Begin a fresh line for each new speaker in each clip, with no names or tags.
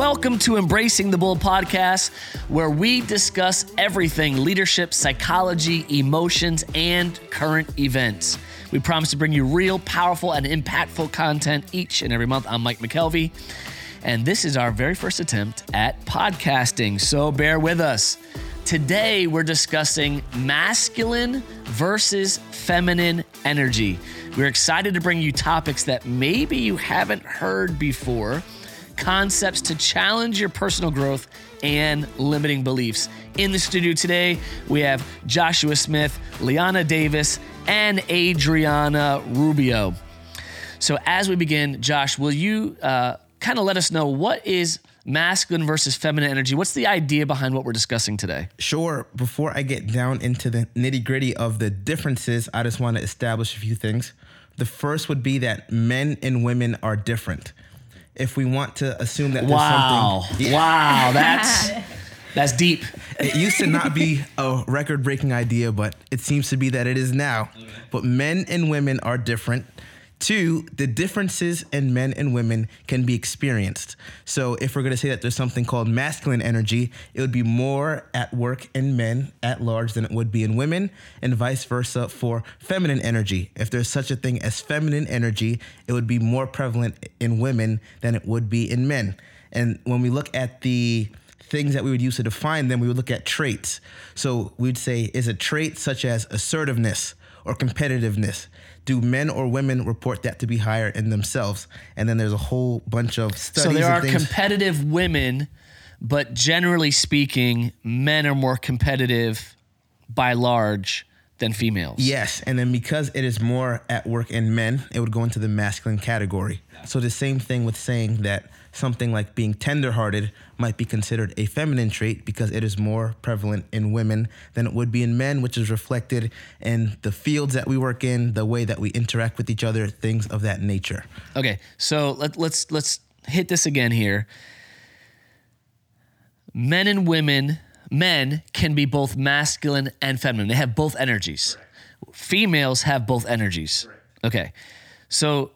Welcome to Embracing the Bull podcast, where we discuss everything leadership, psychology, emotions, and current events. We promise to bring you real, powerful, and impactful content each and every month. I'm Mike McKelvey, and this is our very first attempt at podcasting, so bear with us. Today, we're discussing masculine versus feminine energy. We're excited to bring you topics that maybe you haven't heard before concepts to challenge your personal growth and limiting beliefs. In the studio today, we have Joshua Smith, Liana Davis, and Adriana Rubio. So, as we begin, Josh, will you uh, kind of let us know what is masculine versus feminine energy? What's the idea behind what we're discussing today?
Sure. Before I get down into the nitty gritty of the differences, I just want to establish a few things. The first would be that men and women are different if we want to assume that
wow.
there's something.
Wow, that's that's deep.
It used to not be a record breaking idea, but it seems to be that it is now. But men and women are different. Two, the differences in men and women can be experienced. So, if we're going to say that there's something called masculine energy, it would be more at work in men at large than it would be in women, and vice versa for feminine energy. If there's such a thing as feminine energy, it would be more prevalent in women than it would be in men. And when we look at the things that we would use to define them, we would look at traits. So, we'd say, is a trait such as assertiveness or competitiveness? Do men or women report that to be higher in themselves? And then there's a whole bunch of studies.
So there are competitive women, but generally speaking, men are more competitive by large than females.
Yes, and then because it is more at work in men, it would go into the masculine category. So the same thing with saying that something like being tenderhearted might be considered a feminine trait because it is more prevalent in women than it would be in men, which is reflected in the fields that we work in, the way that we interact with each other, things of that nature.
Okay, so let, let's let's hit this again here. Men and women, men can be both masculine and feminine. They have both energies. Females have both energies. Okay. So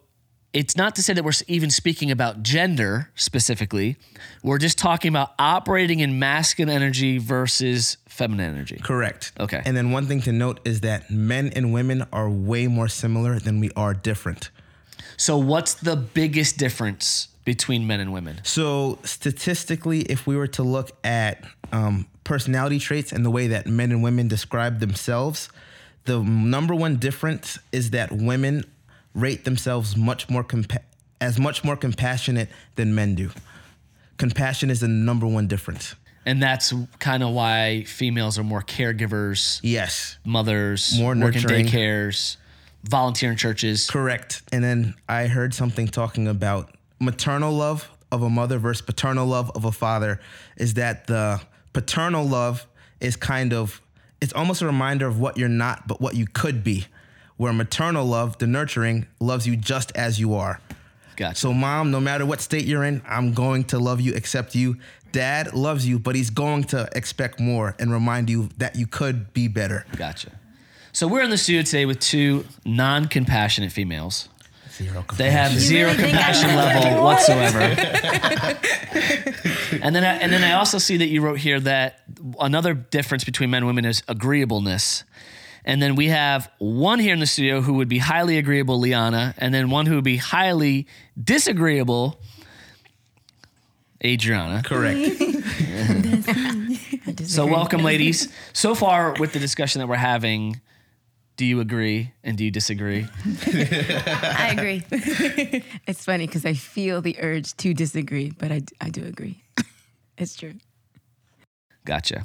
it's not to say that we're even speaking about gender specifically. We're just talking about operating in masculine energy versus feminine energy.
Correct.
Okay.
And then one thing to note is that men and women are way more similar than we are different.
So, what's the biggest difference between men and women?
So, statistically, if we were to look at um, personality traits and the way that men and women describe themselves, the number one difference is that women rate themselves much more compa- as much more compassionate than men do. Compassion is the number one difference.
And that's kind of why females are more caregivers.
Yes.
Mothers,
more nurturing.
working daycares, volunteer in churches.
Correct. And then I heard something talking about maternal love of a mother versus paternal love of a father is that the paternal love is kind of it's almost a reminder of what you're not but what you could be where maternal love, the nurturing, loves you just as you are.
Gotcha.
So, mom, no matter what state you're in, I'm going to love you, accept you. Dad loves you, but he's going to expect more and remind you that you could be better.
Gotcha. So, we're in the studio today with two non compassionate females.
Zero compassion.
They have zero really compassion level whatsoever. and then, I, and then I also see that you wrote here that another difference between men and women is agreeableness. And then we have one here in the studio who would be highly agreeable, Liana, and then one who would be highly disagreeable, Adriana.
Correct.
so, welcome, ladies. So far, with the discussion that we're having, do you agree and do you disagree?
I agree. it's funny because I feel the urge to disagree, but I, I do agree. it's true.
Gotcha.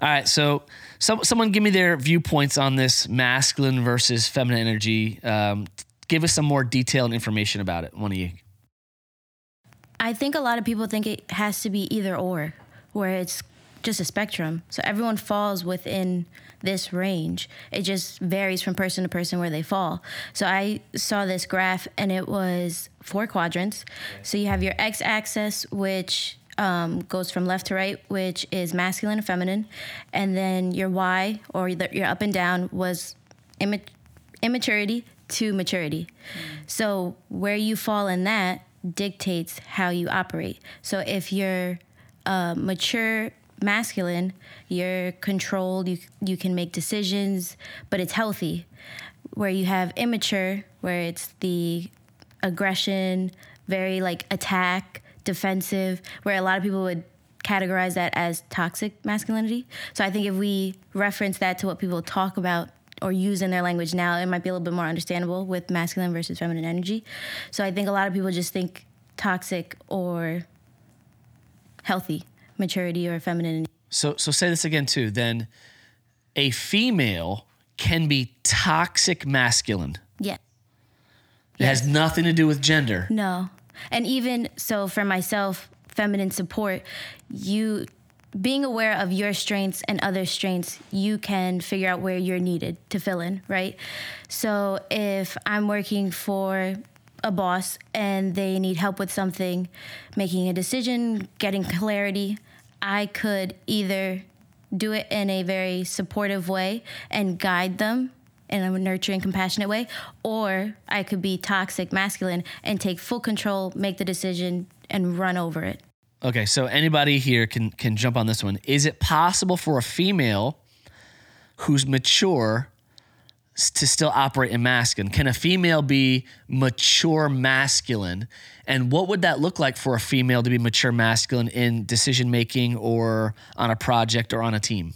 All right. So, so someone give me their viewpoints on this masculine versus feminine energy. Um, give us some more detailed information about it. One of you.
I think a lot of people think it has to be either or, where it's just a spectrum. So everyone falls within this range. It just varies from person to person where they fall. So I saw this graph and it was four quadrants. So you have your x axis, which um, goes from left to right, which is masculine and feminine, and then your Y or your up and down was imma- immaturity to maturity. So where you fall in that dictates how you operate. So if you're uh, mature masculine, you're controlled, you you can make decisions, but it's healthy. Where you have immature, where it's the aggression, very like attack, defensive, where a lot of people would categorize that as toxic masculinity. So I think if we reference that to what people talk about or use in their language now, it might be a little bit more understandable with masculine versus feminine energy. So I think a lot of people just think toxic or healthy maturity or femininity.
So so say this again too. Then a female can be toxic masculine.
Yeah.
It has nothing to do with gender.
No. And even so for myself, feminine support, you being aware of your strengths and other strengths, you can figure out where you're needed to fill in, right? So if I'm working for a boss and they need help with something, making a decision, getting clarity, I could either do it in a very supportive way and guide them in a nurturing, compassionate way, or I could be toxic, masculine, and take full control, make the decision, and run over it.
Okay, so anybody here can can jump on this one. Is it possible for a female who's mature to still operate in masculine? Can a female be mature masculine? And what would that look like for a female to be mature masculine in decision making or on a project or on a team?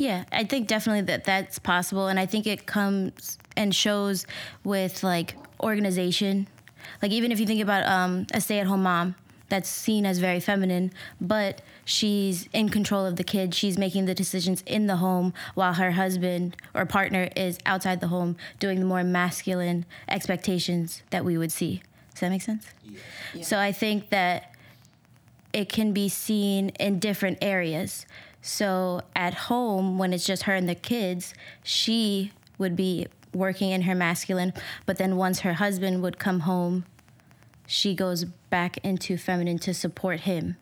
Yeah, I think definitely that that's possible, and I think it comes and shows with like organization. Like even if you think about um, a stay-at-home mom that's seen as very feminine, but she's in control of the kid. She's making the decisions in the home while her husband or partner is outside the home doing the more masculine expectations that we would see. Does that make sense? So I think that it can be seen in different areas. So at home, when it's just her and the kids, she would be working in her masculine, but then once her husband would come home, she goes back into feminine to support him.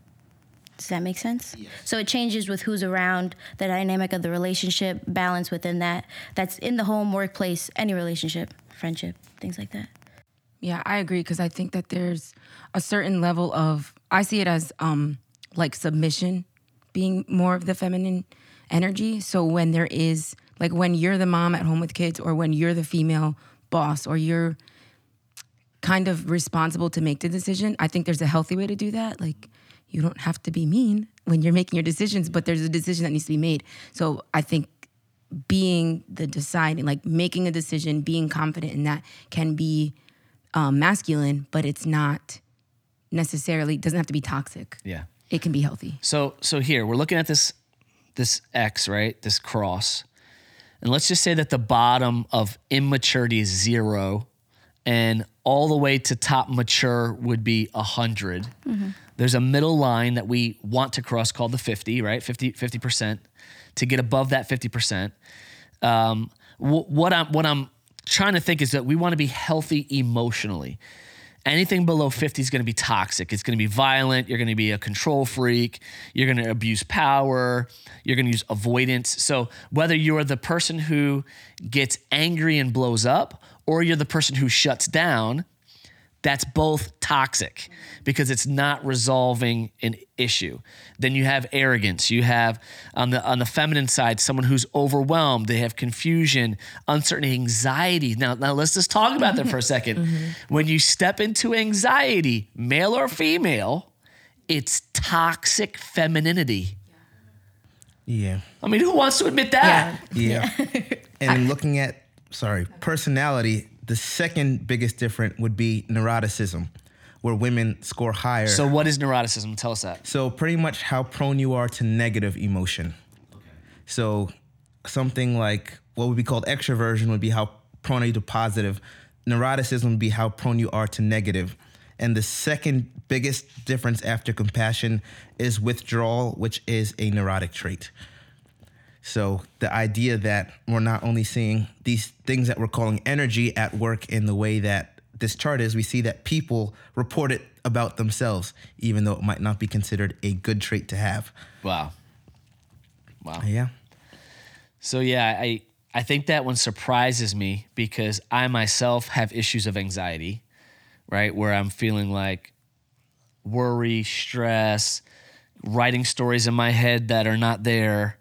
Does that make sense? Yes. So it changes with who's around, the dynamic of the relationship, balance within that. That's in the home, workplace, any relationship, friendship, things like that.
Yeah, I agree because I think that there's a certain level of I see it as um like submission being more of the feminine energy. So when there is like when you're the mom at home with kids or when you're the female boss or you're kind of responsible to make the decision, I think there's a healthy way to do that. Like you don't have to be mean when you're making your decisions, but there's a decision that needs to be made. So I think being the deciding, like making a decision, being confident in that can be um, masculine, but it's not necessarily doesn't have to be toxic.
Yeah.
It can be healthy.
So so here we're looking at this this X, right? This cross. And let's just say that the bottom of immaturity is zero and all the way to top mature would be 100. There's a middle line that we want to cross called the 50, right? 50 50% to get above that 50%. Um, wh- what I'm what I'm trying to think is that we want to be healthy emotionally. Anything below 50 is going to be toxic. It's going to be violent. You're going to be a control freak. You're going to abuse power. You're going to use avoidance. So, whether you're the person who gets angry and blows up, or you're the person who shuts down, that's both toxic because it's not resolving an issue. Then you have arrogance. You have on the on the feminine side someone who's overwhelmed. They have confusion, uncertainty, anxiety. Now, now let's just talk about that for a 2nd mm-hmm. When you step into anxiety, male or female, it's toxic femininity.
Yeah.
I mean, who wants to admit that?
Yeah. and looking at, sorry, personality, the second biggest difference would be neuroticism, where women score higher.
So, what is neuroticism? Tell us that.
So pretty much how prone you are to negative emotion. Okay. So something like what would be called extroversion would be how prone are you to positive. Neuroticism would be how prone you are to negative. And the second biggest difference after compassion is withdrawal, which is a neurotic trait. So the idea that we're not only seeing these things that we're calling energy at work in the way that this chart is, we see that people report it about themselves, even though it might not be considered a good trait to have.
Wow. Wow.
Yeah.
So yeah, I I think that one surprises me because I myself have issues of anxiety, right? Where I'm feeling like worry, stress, writing stories in my head that are not there,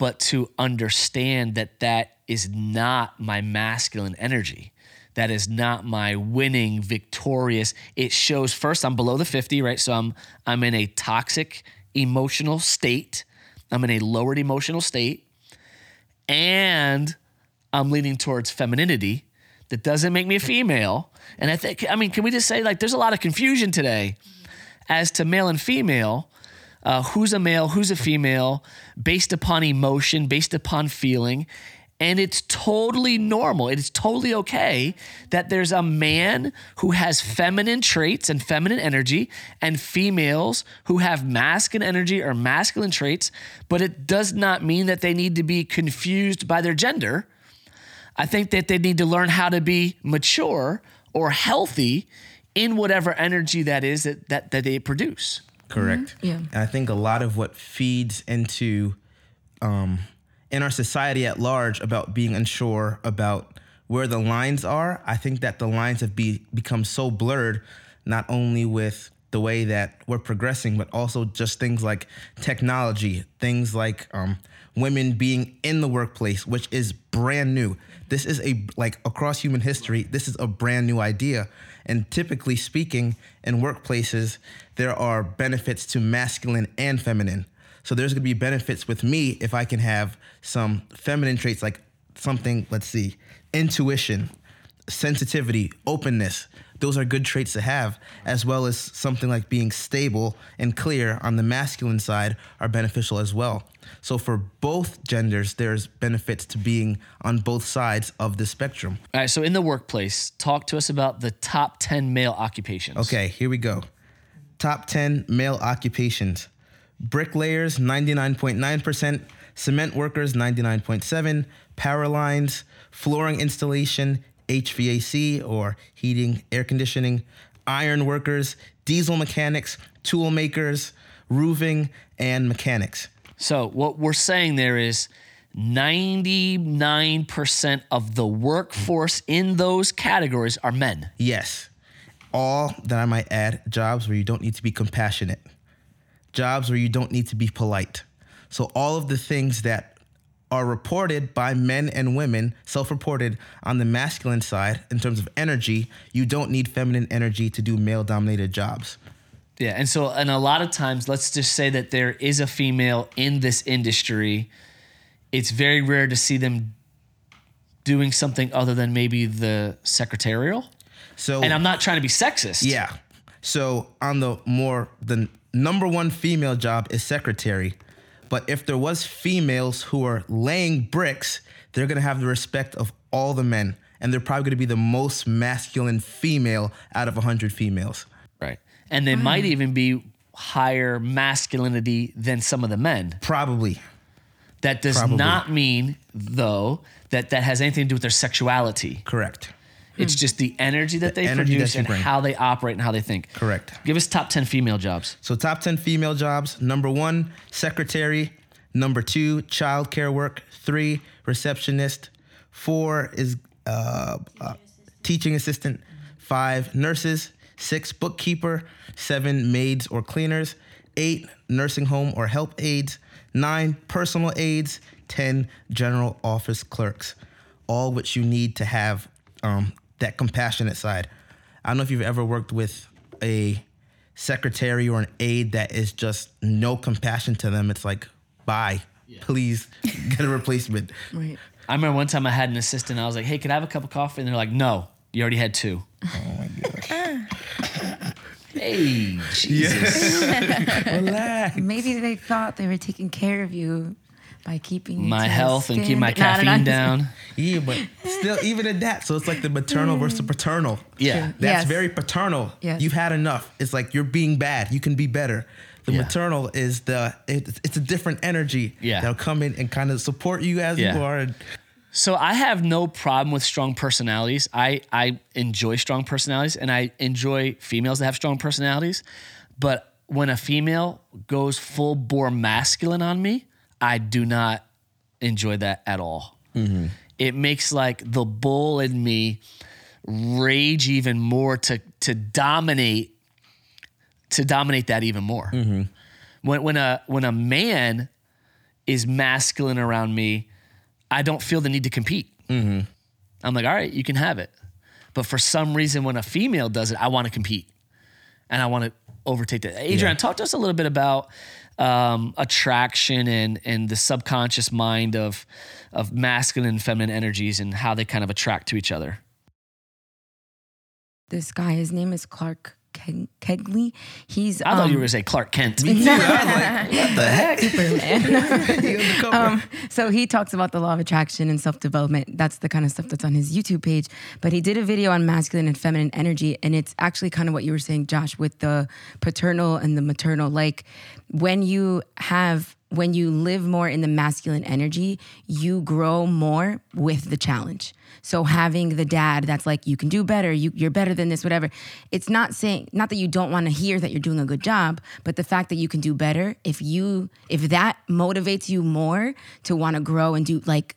but to understand that that is not my masculine energy. That is not my winning, victorious. It shows first I'm below the 50, right? So I'm I'm in a toxic emotional state. I'm in a lowered emotional state. And I'm leaning towards femininity. That doesn't make me a female. And I think, I mean, can we just say, like, there's a lot of confusion today as to male and female. Uh, who's a male, who's a female, based upon emotion, based upon feeling. And it's totally normal. It is totally okay that there's a man who has feminine traits and feminine energy, and females who have masculine energy or masculine traits, but it does not mean that they need to be confused by their gender. I think that they need to learn how to be mature or healthy in whatever energy that is that, that, that they produce.
Correct.
Yeah.
And I think a lot of what feeds into um, in our society at large about being unsure about where the lines are, I think that the lines have be, become so blurred, not only with the way that we're progressing, but also just things like technology, things like um, women being in the workplace, which is brand new. This is a like across human history, this is a brand new idea. And typically speaking, in workplaces, there are benefits to masculine and feminine. So there's gonna be benefits with me if I can have some feminine traits like something, let's see, intuition, sensitivity, openness. Those are good traits to have, as well as something like being stable and clear on the masculine side are beneficial as well. So for both genders, there's benefits to being on both sides of the spectrum.
All right, so in the workplace, talk to us about the top 10 male occupations.
Okay, here we go. Top 10 male occupations. Bricklayers 99.9%, cement workers 99.7; power lines, flooring installation, HVAC or heating, air conditioning, iron workers, diesel mechanics, tool makers, roofing, and mechanics.
So what we're saying there is 99% of the workforce in those categories are men.
Yes. All that I might add jobs where you don't need to be compassionate, jobs where you don't need to be polite. So, all of the things that are reported by men and women, self reported on the masculine side in terms of energy, you don't need feminine energy to do male dominated jobs.
Yeah, and so and a lot of times let's just say that there is a female in this industry. It's very rare to see them doing something other than maybe the secretarial.
So,
And I'm not trying to be sexist.
Yeah. So on the more the number one female job is secretary, but if there was females who are laying bricks, they're gonna have the respect of all the men, and they're probably gonna be the most masculine female out of hundred females.
Right. And they might mm. even be higher masculinity than some of the men.
Probably.
That does
Probably.
not mean, though, that that has anything to do with their sexuality.
Correct.
It's just the energy that they
energy
produce
that you
and
bring.
how they operate and how they think.
Correct.
Give us top 10 female jobs.
So top ten female jobs: number one, secretary. Number two, childcare work. Three, receptionist. Four is uh, uh, teaching assistant. Five, nurses. Six, bookkeeper. Seven, maids or cleaners. Eight, nursing home or help aides. Nine, personal aides. Ten, general office clerks. All which you need to have um, that compassionate side. I don't know if you've ever worked with a secretary or an aide that is just no compassion to them. It's like, bye, please get a replacement.
Right.
I remember one time I had an assistant. I was like, hey, can I have a cup of coffee? And they're like, no, you already had two.
Oh my gosh. Ah.
Hey, Jesus.
Relax.
Maybe they thought they were taking care of you by keeping
my health and keep my
standard- No, no,
caffeine
no.
down.
Yeah, but still, even in that, so it's like the maternal versus mm. paternal.
Yeah.
True.
That's
Yes.
very paternal.
Yes.
You've had enough. It's like you're being bad. You can be better. The
Yeah.
maternal is the it, it's a different energy
Yeah.
that'll come in and kind of support you as
Yeah.
you are. And
So I have no problem with strong personalities. I, I enjoy strong personalities and I enjoy females that have strong personalities. But when a female goes full bore masculine on me, I do not enjoy that at all. Mm-hmm. It makes like the bull in me rage even more to to dominate to dominate that even more. Mm-hmm. When when a when a man is masculine around me, I don't feel the need to compete. Mm-hmm. I'm like, all right, you can have it. But for some reason, when a female does it, I want to compete and I want to overtake that. Adrian,
Yeah.
talk to us a little bit about um, attraction and and the subconscious mind of of masculine and feminine energies and how they kind of attract to each other.
This guy, his name is Clark Keg- Kegley. He's
I thought you
um,
were going to say Clark Kent.
Me too. I was like, what the heck?
Superman.
You on the cover.
um, so he talks about the law of attraction and self development. That's the kind of stuff that's on his YouTube page. But he did a video on masculine and feminine energy, and it's actually kind of what you were saying, Josh, with the paternal and the maternal. Like when you have when you live more in the masculine energy, you grow more with the challenge. So having the dad that's like, you can do better, you, you're better than this, whatever. It's not saying not that you don't want to hear that you're doing a good job, but the fact that you can do better, if you if that motivates you more to want to grow and do like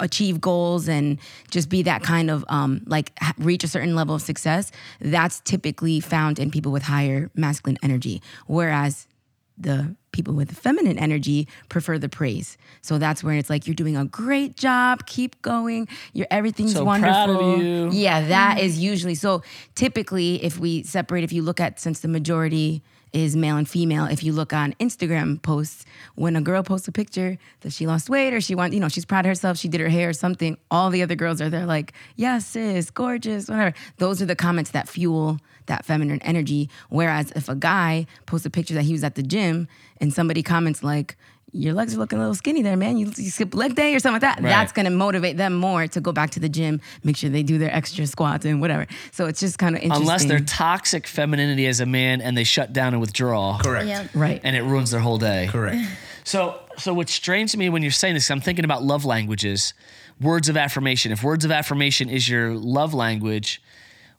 achieve goals and just be that kind of um, like reach a certain level of success that's typically found in people with higher masculine energy whereas the people with feminine energy prefer the praise so that's where it's like you're doing a great job keep going you're everything's
So
wonderful
proud of you.
yeah that mm. is usually so typically if we separate if you look at since the majority is male and female. If you look on Instagram posts, when a girl posts a picture that she lost weight or she wants, you know, she's proud of herself, she did her hair or something, all the other girls are there like, yes, sis, gorgeous, whatever. Those are the comments that fuel that feminine energy. Whereas if a guy posts a picture that he was at the gym and somebody comments like, your legs are looking a little skinny there, man. You, you skip leg day or something like that.
Right.
That's gonna motivate them more to go back to the gym, make sure they do their extra squats and whatever. So it's just kind of interesting.
Unless they're toxic femininity as a man and they shut down and withdraw.
Correct.
Yep.
right.
And it ruins their whole day.
Correct.
So, so what's strange to me when you're saying this, I'm thinking about love languages, words of affirmation. If words of affirmation is your love language,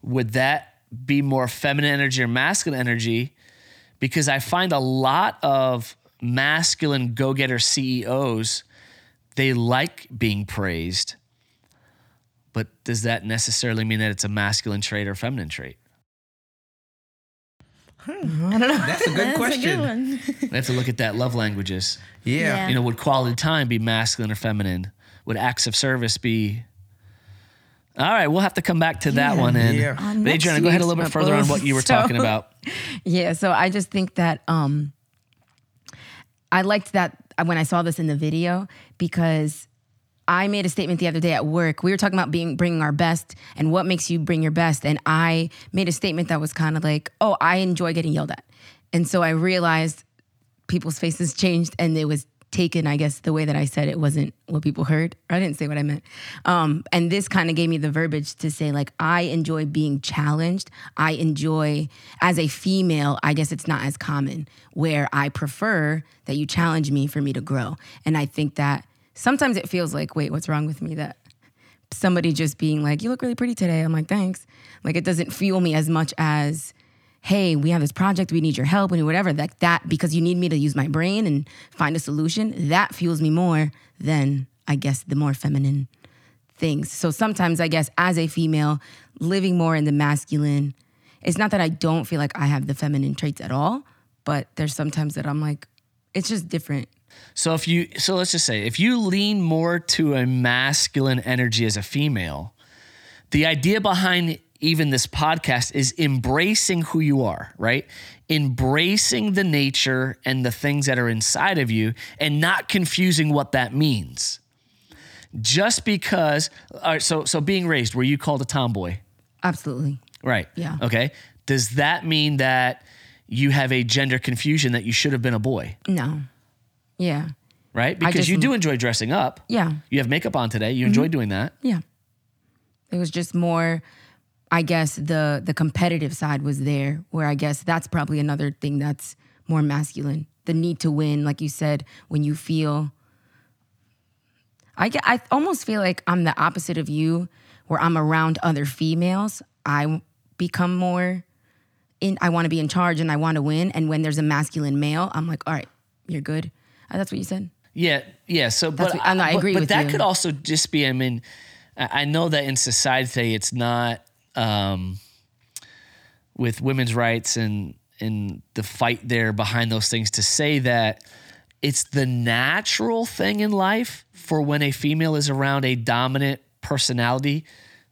would that be more feminine energy or masculine energy? Because I find a lot of masculine go-getter CEOs, they like being praised. But does that necessarily mean that it's a masculine trait or feminine trait? Hmm. I don't know.
That's a good
That's
question.
a good.
We have to look at that love languages.
Yeah.
Yeah.
You know, would quality time be masculine or feminine? Would acts of service be? All right, we'll have to come back to that one. And
Yeah.
On
Adriana, go ahead a little bit further on what you were
So-
talking about.
Yeah, so I just think that um I liked that when I saw this in the video because I made a statement the other day at work. We were talking about being bringing our best and what makes you bring your best and I made a statement that was kind of like, "Oh, I enjoy getting yelled at." And so I realized people's faces changed and it was taken i guess the way that i said it wasn't what people heard i didn't say what i meant um, and this kind of gave me the verbiage to say like i enjoy being challenged i enjoy as a female i guess it's not as common where i prefer that you challenge me for me to grow and i think that sometimes it feels like wait what's wrong with me that somebody just being like, "You look really pretty today." I'm like, "Thanks." Like it doesn't fuel me as much as, "Hey, we have this project. We need your help. Need whatever." Like that because you need me to use my brain and find a solution. That fuels me more than I guess the more feminine things. So sometimes I guess as a female living more in the masculine, it's not that I don't feel like I have the feminine traits at all, but there's sometimes that I'm like, it's just different.
So if you, so let's just say, if you lean more to a masculine energy as a female, the idea behind even this podcast is embracing who you are, right? Embracing the nature and the things that are inside of you and not confusing what that means. Just because, all right, so so being raised, were you called a tomboy?
Absolutely.
Right.
Yeah.
Okay. Does that mean that you have a gender confusion that you should have been a boy?
No. Yeah.
Right? Because
just-
you do enjoy dressing up.
Yeah.
You have makeup on today. You enjoy mm-hmm. doing that.
Yeah. It was just more I guess the the competitive side was there where I guess that's probably another thing that's more masculine. The need to win, like you said, when you feel I get, I almost feel like I'm the opposite of you where I'm around other females, I become more in I want to be in charge and I want to win and when there's a masculine male, I'm like, "All right, you're good." Uh, That's what you said.
Yeah, yeah. So,
That's
but
what- and I agree
But
with
that
you.
could also just be. I mean, I I know that in society today, it's not um, with women's rights and and the fight there behind those things to say that it's the natural thing in life for when a female is around a dominant personality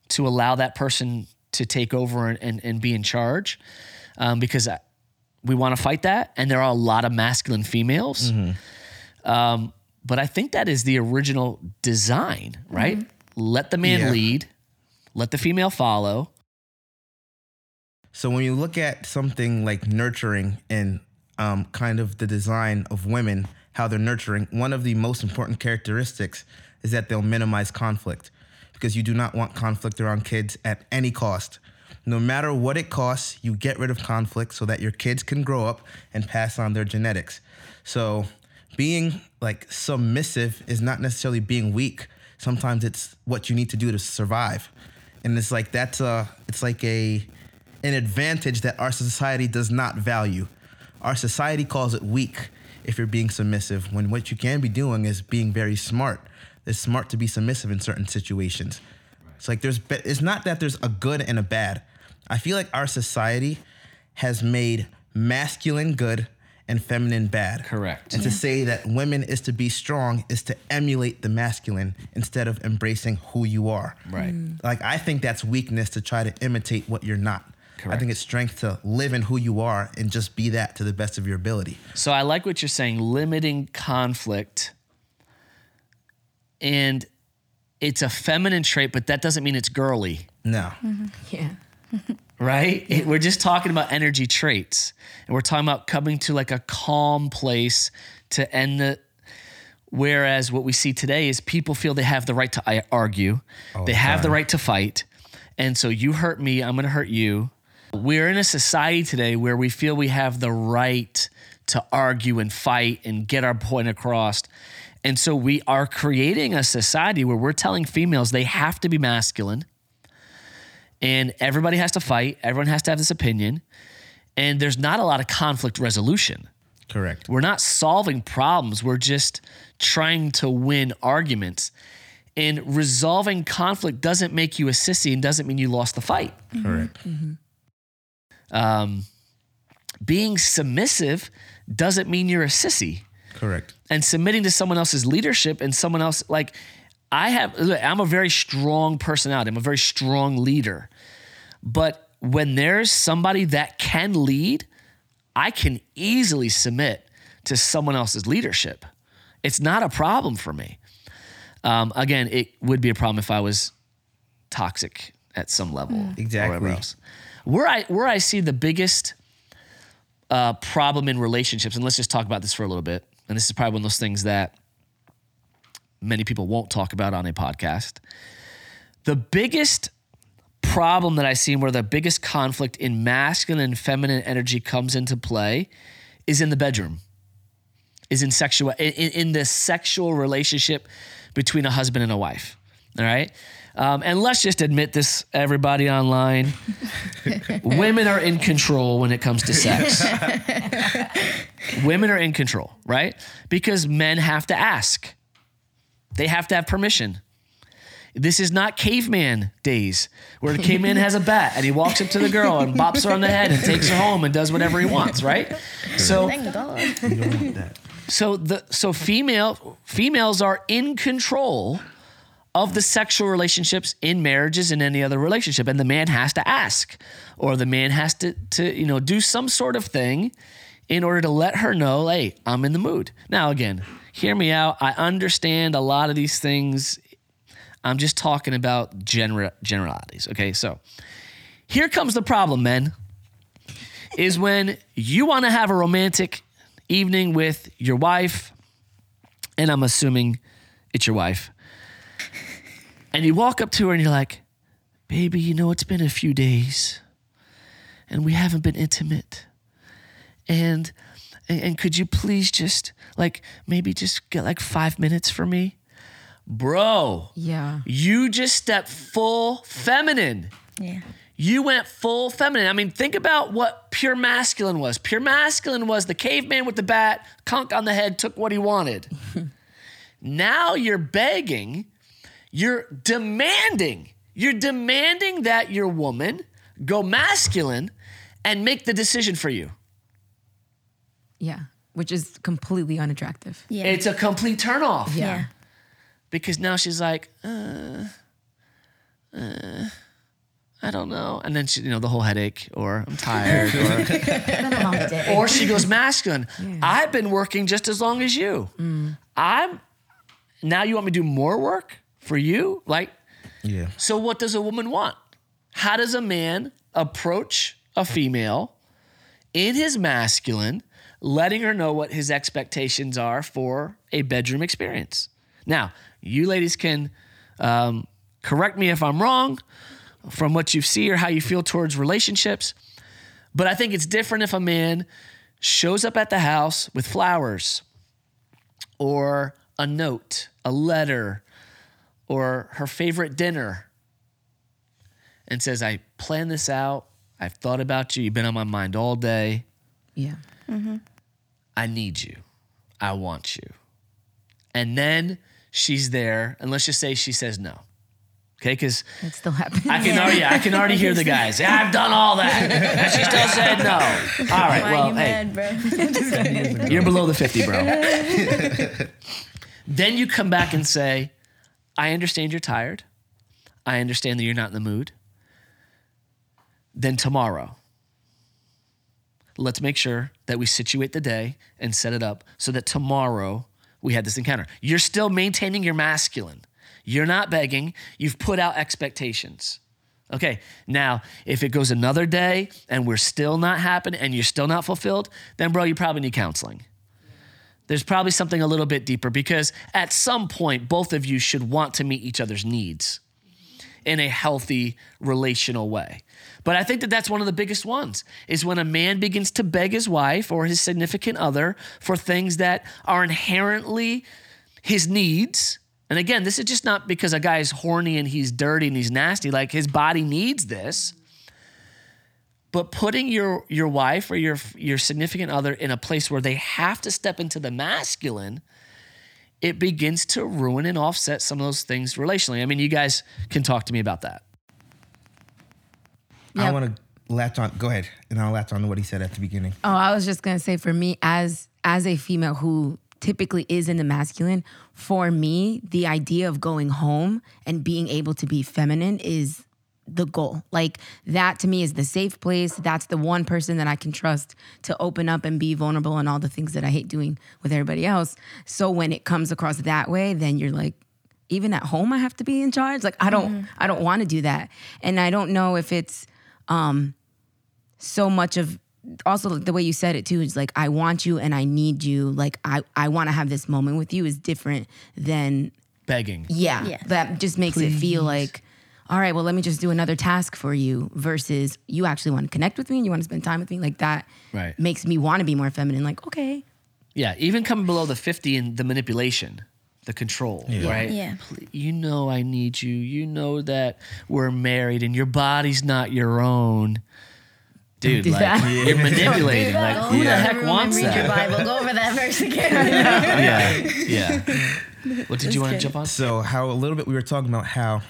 to allow that person to take over and, and, and be in charge um, because we want to fight that and there are a lot of masculine females. Um, but i think that is the original design right? Let the man
Yeah.
lead let the female follow
So when you look at something like nurturing and um, kind of the design of women, how they're nurturing, one of the most important characteristics is that they'll minimize conflict because you do not want conflict around kids at any cost. No matter what it costs, you get rid of conflict so that your kids can grow up and pass on their genetics. So being like submissive is not necessarily being weak. Sometimes it's what you need to do to survive. And it's like that's a uh, it's like a an advantage that our society does not value. Our society calls it weak if you're being submissive, when what you can be doing is being very smart. It's smart to be submissive in certain situations. It's like there's, it's not that there's a good and a bad. I feel like our society has made masculine good and feminine bad.
Correct.
And to say that women is to be strong is to emulate the masculine instead of embracing who you are.
Right. Mm.
Like I think that's weakness to try to imitate what you're not.
Correct.
I think it's strength to live in who you are and just be that to the best of your ability.
So I like what you're saying, limiting conflict. And it's a feminine trait, but that doesn't mean it's girly,
No. Mm-hmm.
Yeah.
right? It- we're just talking about energy traits. And we're talking about coming to like a calm place to end the. Whereas what we see today is people feel they have the right to argue, they have the right to fight. And so you hurt me, I'm going to hurt you. We're in a society today where we feel we have the right to argue and fight and get our point across. And so we are creating a society where we're telling females they have to be masculine and everybody has to fight, everyone has to have this opinion, and there's not a lot of conflict resolution.
Correct.
We're not solving problems, we're just trying to win arguments. And resolving conflict doesn't make you a sissy and doesn't mean you lost the fight.
Correct.
Um, being submissive doesn't mean you're a sissy.
Correct.
and submitting to someone else's leadership and someone else like I have look, I'm a very strong personality. I'm a very strong leader. But when there's somebody that can lead, I can easily submit to someone else's leadership. It's not a problem for me. Um, again, it would be a problem if I was toxic at some level. or
Exactly.
whatever else. Where I where I see the biggest uh, problem in relationships, and let's just talk about this for a little bit. And this is probably one of those things that many people won't talk about on a podcast. The biggest problem that I see where the biggest conflict in masculine and feminine energy comes into play is in the bedroom, is in sexual in, in the sexual relationship between a husband and a wife. All right. Um, and let's just admit this, everybody online. Women are in control when it comes to sex. Women are in control, right? Because men have to ask, they have to have permission. This is not caveman days where the caveman has a bat and he walks up to the girl and bops her on the head and takes her home and does whatever he wants, right? So
Thank God.
You don't want that.
so the so female females are in control of the sexual relationships in marriages and any other relationship and the man has to ask or the man has to to you know do some sort of thing in order to let her know hey i'm in the mood now again hear me out i understand a lot of these things i'm just talking about gener- generalities okay so here comes the problem men is when you want to have a romantic evening with your wife and i'm assuming it's your wife and you walk up to her and you're like, baby, you know, it's been a few days and we haven't been intimate. And, and, and could you please just, like, maybe just get like five minutes for me? Bro,
Yeah.
you just stepped full feminine.
Yeah.
You went full feminine. I mean, think about what pure masculine was. Pure masculine was the caveman with the bat, conk on the head, took what he wanted. now you're begging, you're demanding, You're demanding that your woman go masculine and make the decision for you.
Yeah. Which is completely unattractive.
Yeah.
It's a complete turnoff.
yeah.
Because now she's like, uh, uh, I don't know. And then she, you know, the whole headache, or I'm tired, or or she goes masculine. I've been working just as long as you. I'm now you want me to do more work for you? Like,
Yeah.
so what does a woman want? How does a man approach a female in his masculine, letting her know what his expectations are for a bedroom experience? Now, you ladies can um, correct me if I'm wrong from what you see or how you feel towards relationships. But I think it's different if a man shows up at the house with flowers or a note, a letter, or her favorite dinner and says, I planned this out. I've thought about you. You've been on my mind all day.
Yeah. Mm-hmm.
I need you. I want you. And then she's there, and let's just say she says no. Okay, because
That still happens.
I can already I can already hear the guys. Yeah, I've done all that. And she still said no. All right,
Why
well,
you
hey,
mad, bro?
you're below the 50, bro. then you come back and say, I understand you're tired. I understand that you're not in the mood. Then tomorrow, let's make sure that we situate the day and set it up so that tomorrow we had this encounter. You're still maintaining your masculine. You're not begging. You've put out expectations. Okay, now if it goes another day and we're still not happening and you're still not fulfilled, then bro, you probably need counseling. There's probably something a little bit deeper because at some point, both of you should want to meet each other's needs in a healthy relational way. But I think that that's one of the biggest ones is when a man begins to beg his wife or his significant other for things that are inherently his needs. And again, this is just not because a guy is horny and he's dirty and he's nasty, like his body needs this. But putting your your wife or your your significant other in a place where they have to step into the masculine, it begins to ruin and offset some of those things relationally. I mean, you guys can talk to me about that.
I want to latch on. Go ahead, and I'll latch on to what he said at the beginning.
Oh, I was just gonna say for me as as a female who typically is in the masculine, for me, the idea of going home and being able to be feminine is the goal. Like that to me is the safe place. That's the one person that I can trust to open up and be vulnerable and all the things that I hate doing with everybody else. So when it comes across that way, then you're like even at home I have to be in charge. Like I don't mm-hmm. I don't want to do that. And I don't know if it's Um, so much of also the way you said it too is like I want you and I need you. Like I I want to have this moment with you is different than
Begging.
yeah.
Yes.
That just makes it feel like all right, well let me just do another task for you versus you actually want to connect with me and you want to spend time with me like that.
Right.
Makes me want to be more feminine like okay.
Yeah, even coming below the 50 in the manipulation, the control, right?
Yeah.
You know I need you. You know that we're married and your body's not your own. Dude,
do
like
that.
you're manipulating. Like who
in
the heck
room and
wants
read your? Bible. Go over that verse again.
Yeah, yeah. What did you want to jump on?
So how a little bit we were talking about how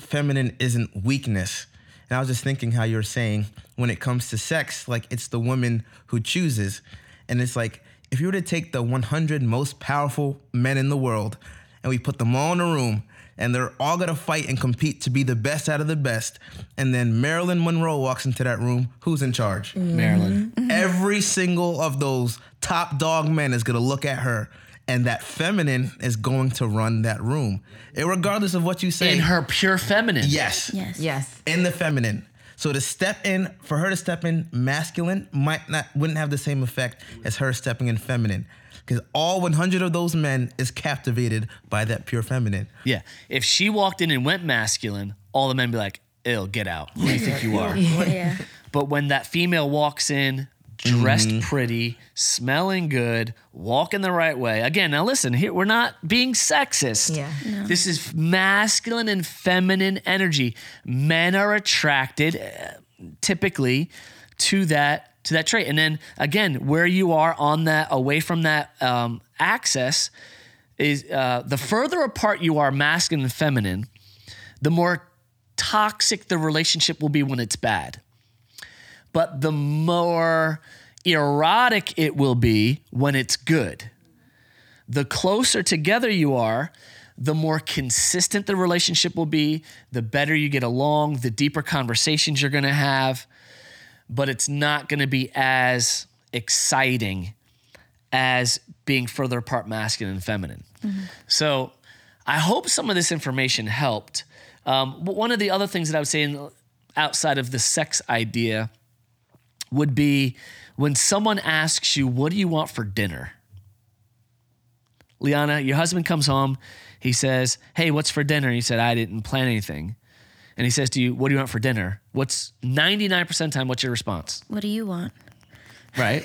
feminine isn't weakness. And I was just thinking how you were saying when it comes to sex, like it's the woman who chooses. And it's like if you were to take the 100 most powerful men in the world and we put them all in a room and they're all gonna fight and compete to be the best out of the best, and then Marilyn Monroe walks into that room, who's in charge? Mm-hmm.
Marilyn. Mm-hmm.
Every single of those top dog men is gonna look at her, and that feminine is going to run that room, and regardless of what you say.
In her pure feminine.
yes,
yes.
Yes.
in the feminine. So to step in, for her to step in masculine, might not wouldn't have the same effect as her stepping in feminine, because all 100 of those men is captivated by that pure feminine.
Yeah. If she walked in and went masculine, all the men be like, ill, get out. Who do you think you are?
Yeah.
But when that female walks in, dressed pretty, smelling good, walking the right way. Again, now listen, here we're not being sexist.
Yeah.
This is masculine and feminine energy. Men are attracted uh, typically to that to that trait. And then again, where you are on that away from that um, axis is uh, the further apart you are masculine and feminine, the more toxic the relationship will be when it's bad. But the more erotic it will be when it's good. The closer together you are, the more consistent the relationship will be, the better you get along, the deeper conversations you're going to have, but it's not going to be as exciting as being further apart masculine and feminine. So I hope some of this information helped. Um, but one of the other things that I would say in, outside of the sex idea would be when someone asks you, What do you want for dinner? Liana, your husband comes home. He says, Hey, what's for dinner? He said, I didn't plan anything. And he says to you, What do you want for dinner? What's 99% of the time, what's your response?
What do you want?
Right?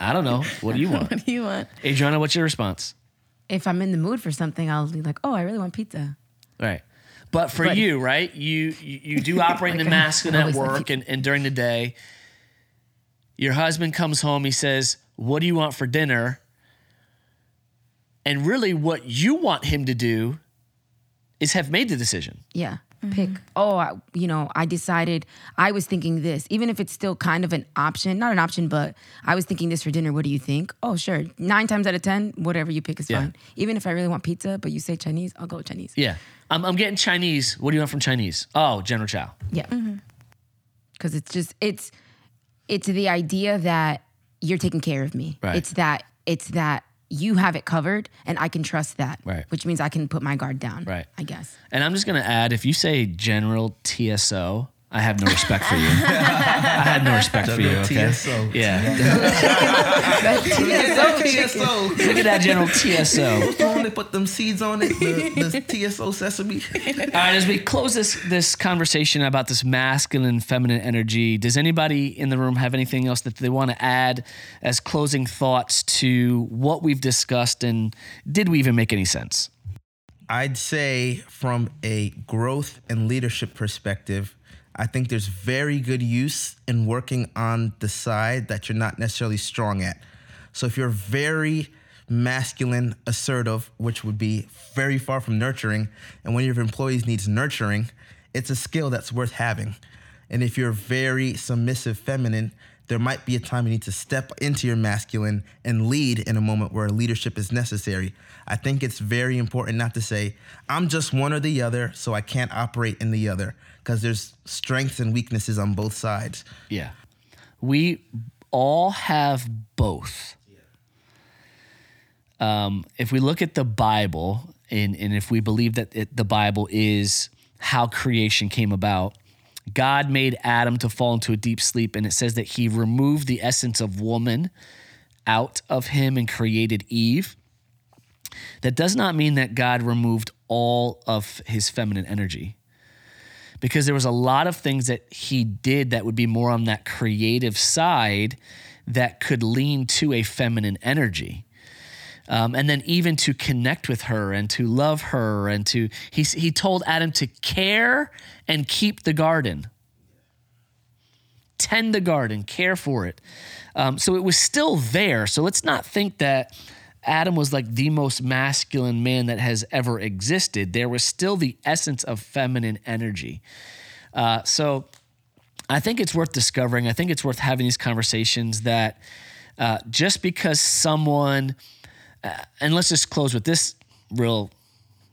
I don't know. What do you want?
What do you want?
Adriana, what's your response?
If I'm in the mood for something, I'll be like, oh, I really want pizza.
Right. But for
But-
you, right? You you, you do operate in the
Like,
masculine at
always like-
work and, and during the day. Your husband comes home, he says, What do you want for dinner? And really what you want him to do is have made the decision.
Yeah. Mm-hmm. Pick. Oh, I, you know, I decided I was thinking this, even if it's still kind of an option, not an option, but I was thinking this for dinner. What do you think? Oh, sure. Nine times out of 10, whatever you pick is
Yeah.
fine. Even if I really want pizza, but you say Chinese, I'll go with Chinese.
Yeah. I'm, I'm getting Chinese. What do you want from Chinese? Oh, General Chow.
Yeah. Mm-hmm. Because it's just, it's, it's the idea that you're taking care of me.
Right.
It's that, it's that you have it covered and I can trust that.
Right.
Which means I can put my guard down.
Right.
I guess.
And I'm just gonna add, if you say General TSO, I have no respect for you. I have no respect for you. Okay.
TSO.
Yeah.
TSO.
Look at that General TSO.
When they put them seeds on it, the, the TSO sesame.
All right, as we close this this conversation about this masculine and feminine energy, does anybody in the room have anything else that they want to add as closing thoughts to what we've discussed and did we even make any sense?
I'd say from a growth and leadership perspective, I think there's very good use in working on the side that you're not necessarily strong at. So if you're very masculine, assertive, which would be very far from nurturing, and one of your employees needs nurturing, it's a skill that's worth having. And if you're very submissive, feminine, there might be a time you need to step into your masculine and lead in a moment where leadership is necessary. I think it's very important not to say, I'm just one or the other, so I can't operate in the other, because there's strengths and weaknesses on both sides.
Yeah. We all have both. Um, if we look at the Bible and, and if we believe that it, the Bible is how creation came about, God made Adam to fall into a deep sleep, and it says that he removed the essence of woman out of him and created Eve. That does not mean that God removed all of his feminine energy because there was a lot of things that he did that would be more on that creative side that could lean to a feminine energy. Um, and then even to connect with her and to love her and to he, he told adam to care and keep the garden. Tend the garden care for it. Um, so it was still there. So let's not think that adam was like the most masculine man that has ever existed there was still the essence of feminine energy uh, so I think it's worth discovering. I think it's worth having these conversations that uh, just because someone, uh, and let's just close with this real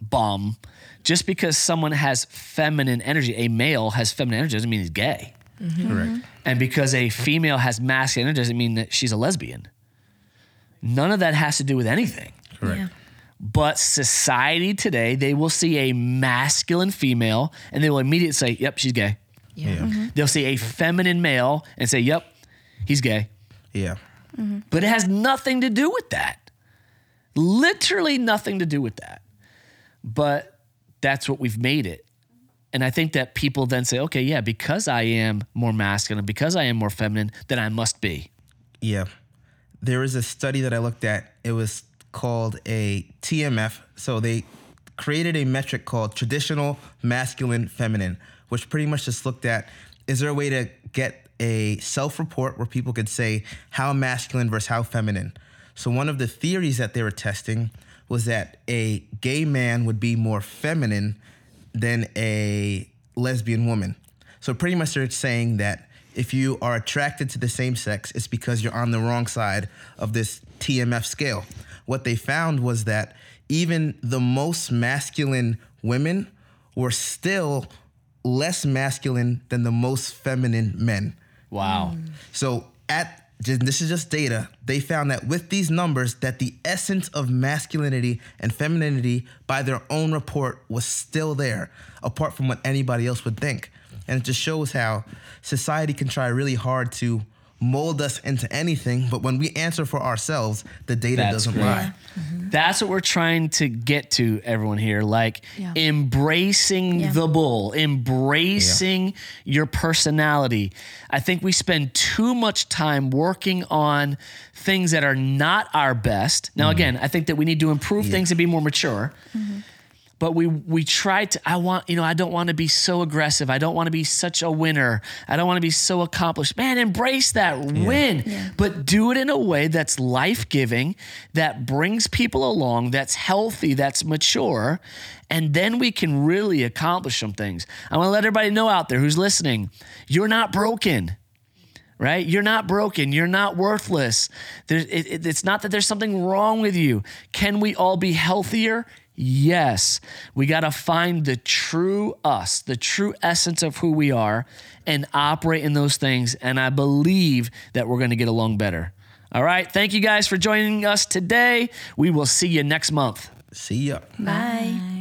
bomb, just because someone has feminine energy, a male has feminine energy doesn't mean he's gay.
Correct.
And because a female has masculine energy doesn't mean that she's a lesbian. None of that has to do with anything.
Correct.
Yeah.
But society today, they will see a masculine female and they will immediately say, yep, she's gay.
Yeah.
Yeah. Mm-hmm.
They'll see a feminine male and say, yep, he's gay.
Yeah. Mm-hmm.
But it has nothing to do with that. Literally nothing to do with that. But that's what we've made it. And I think that people then say, okay, yeah, because I am more masculine, because I am more feminine, then I must be.
Yeah. There is a study that I looked at. It was called a TMF. So they created a metric called traditional masculine feminine, which pretty much just looked at is there a way to get a self report where people could say how masculine versus how feminine? So one of the theories that they were testing was that a gay man would be more feminine than a lesbian woman. So pretty much they're saying that if you are attracted to the same sex, it's because you're on the wrong side of this TMF scale. What they found was that even the most masculine women were still less masculine than the most feminine men.
Wow. Mm.
So at this is just data. They found that with these numbers, that the essence of masculinity and femininity, by their own report, was still there, apart from what anybody else would think. And it just shows how society can try really hard to mold us into anything, but when we answer for ourselves, the data
That's
doesn't
great.
lie. Mm-hmm.
That's what we're trying to get to, everyone here. Like
Yeah.
embracing
Yeah.
the bull, embracing your personality. I think we spend too much time working on things that are not our best. Now, mm-hmm. again, I think that we need to improve things and be more mature. Mm-hmm. But we we try to. I want you know. I don't want to be so aggressive. I don't want to be such a winner. I don't want to be so accomplished. Man, embrace that win, but do it in a way that's life giving, that brings people along, that's healthy, that's mature, and then we can really accomplish some things. I want to let everybody know out there who's listening, you're not broken right? You're not broken. You're not worthless. It, it- it's not that there's something wrong with you. Can we all be healthier? Yes. We got to find the true us, the true essence of who we are, and operate in those things. And I believe that we're going to get along better. All right. Thank you guys for joining us today. We will see you next month.
See ya.
Bye.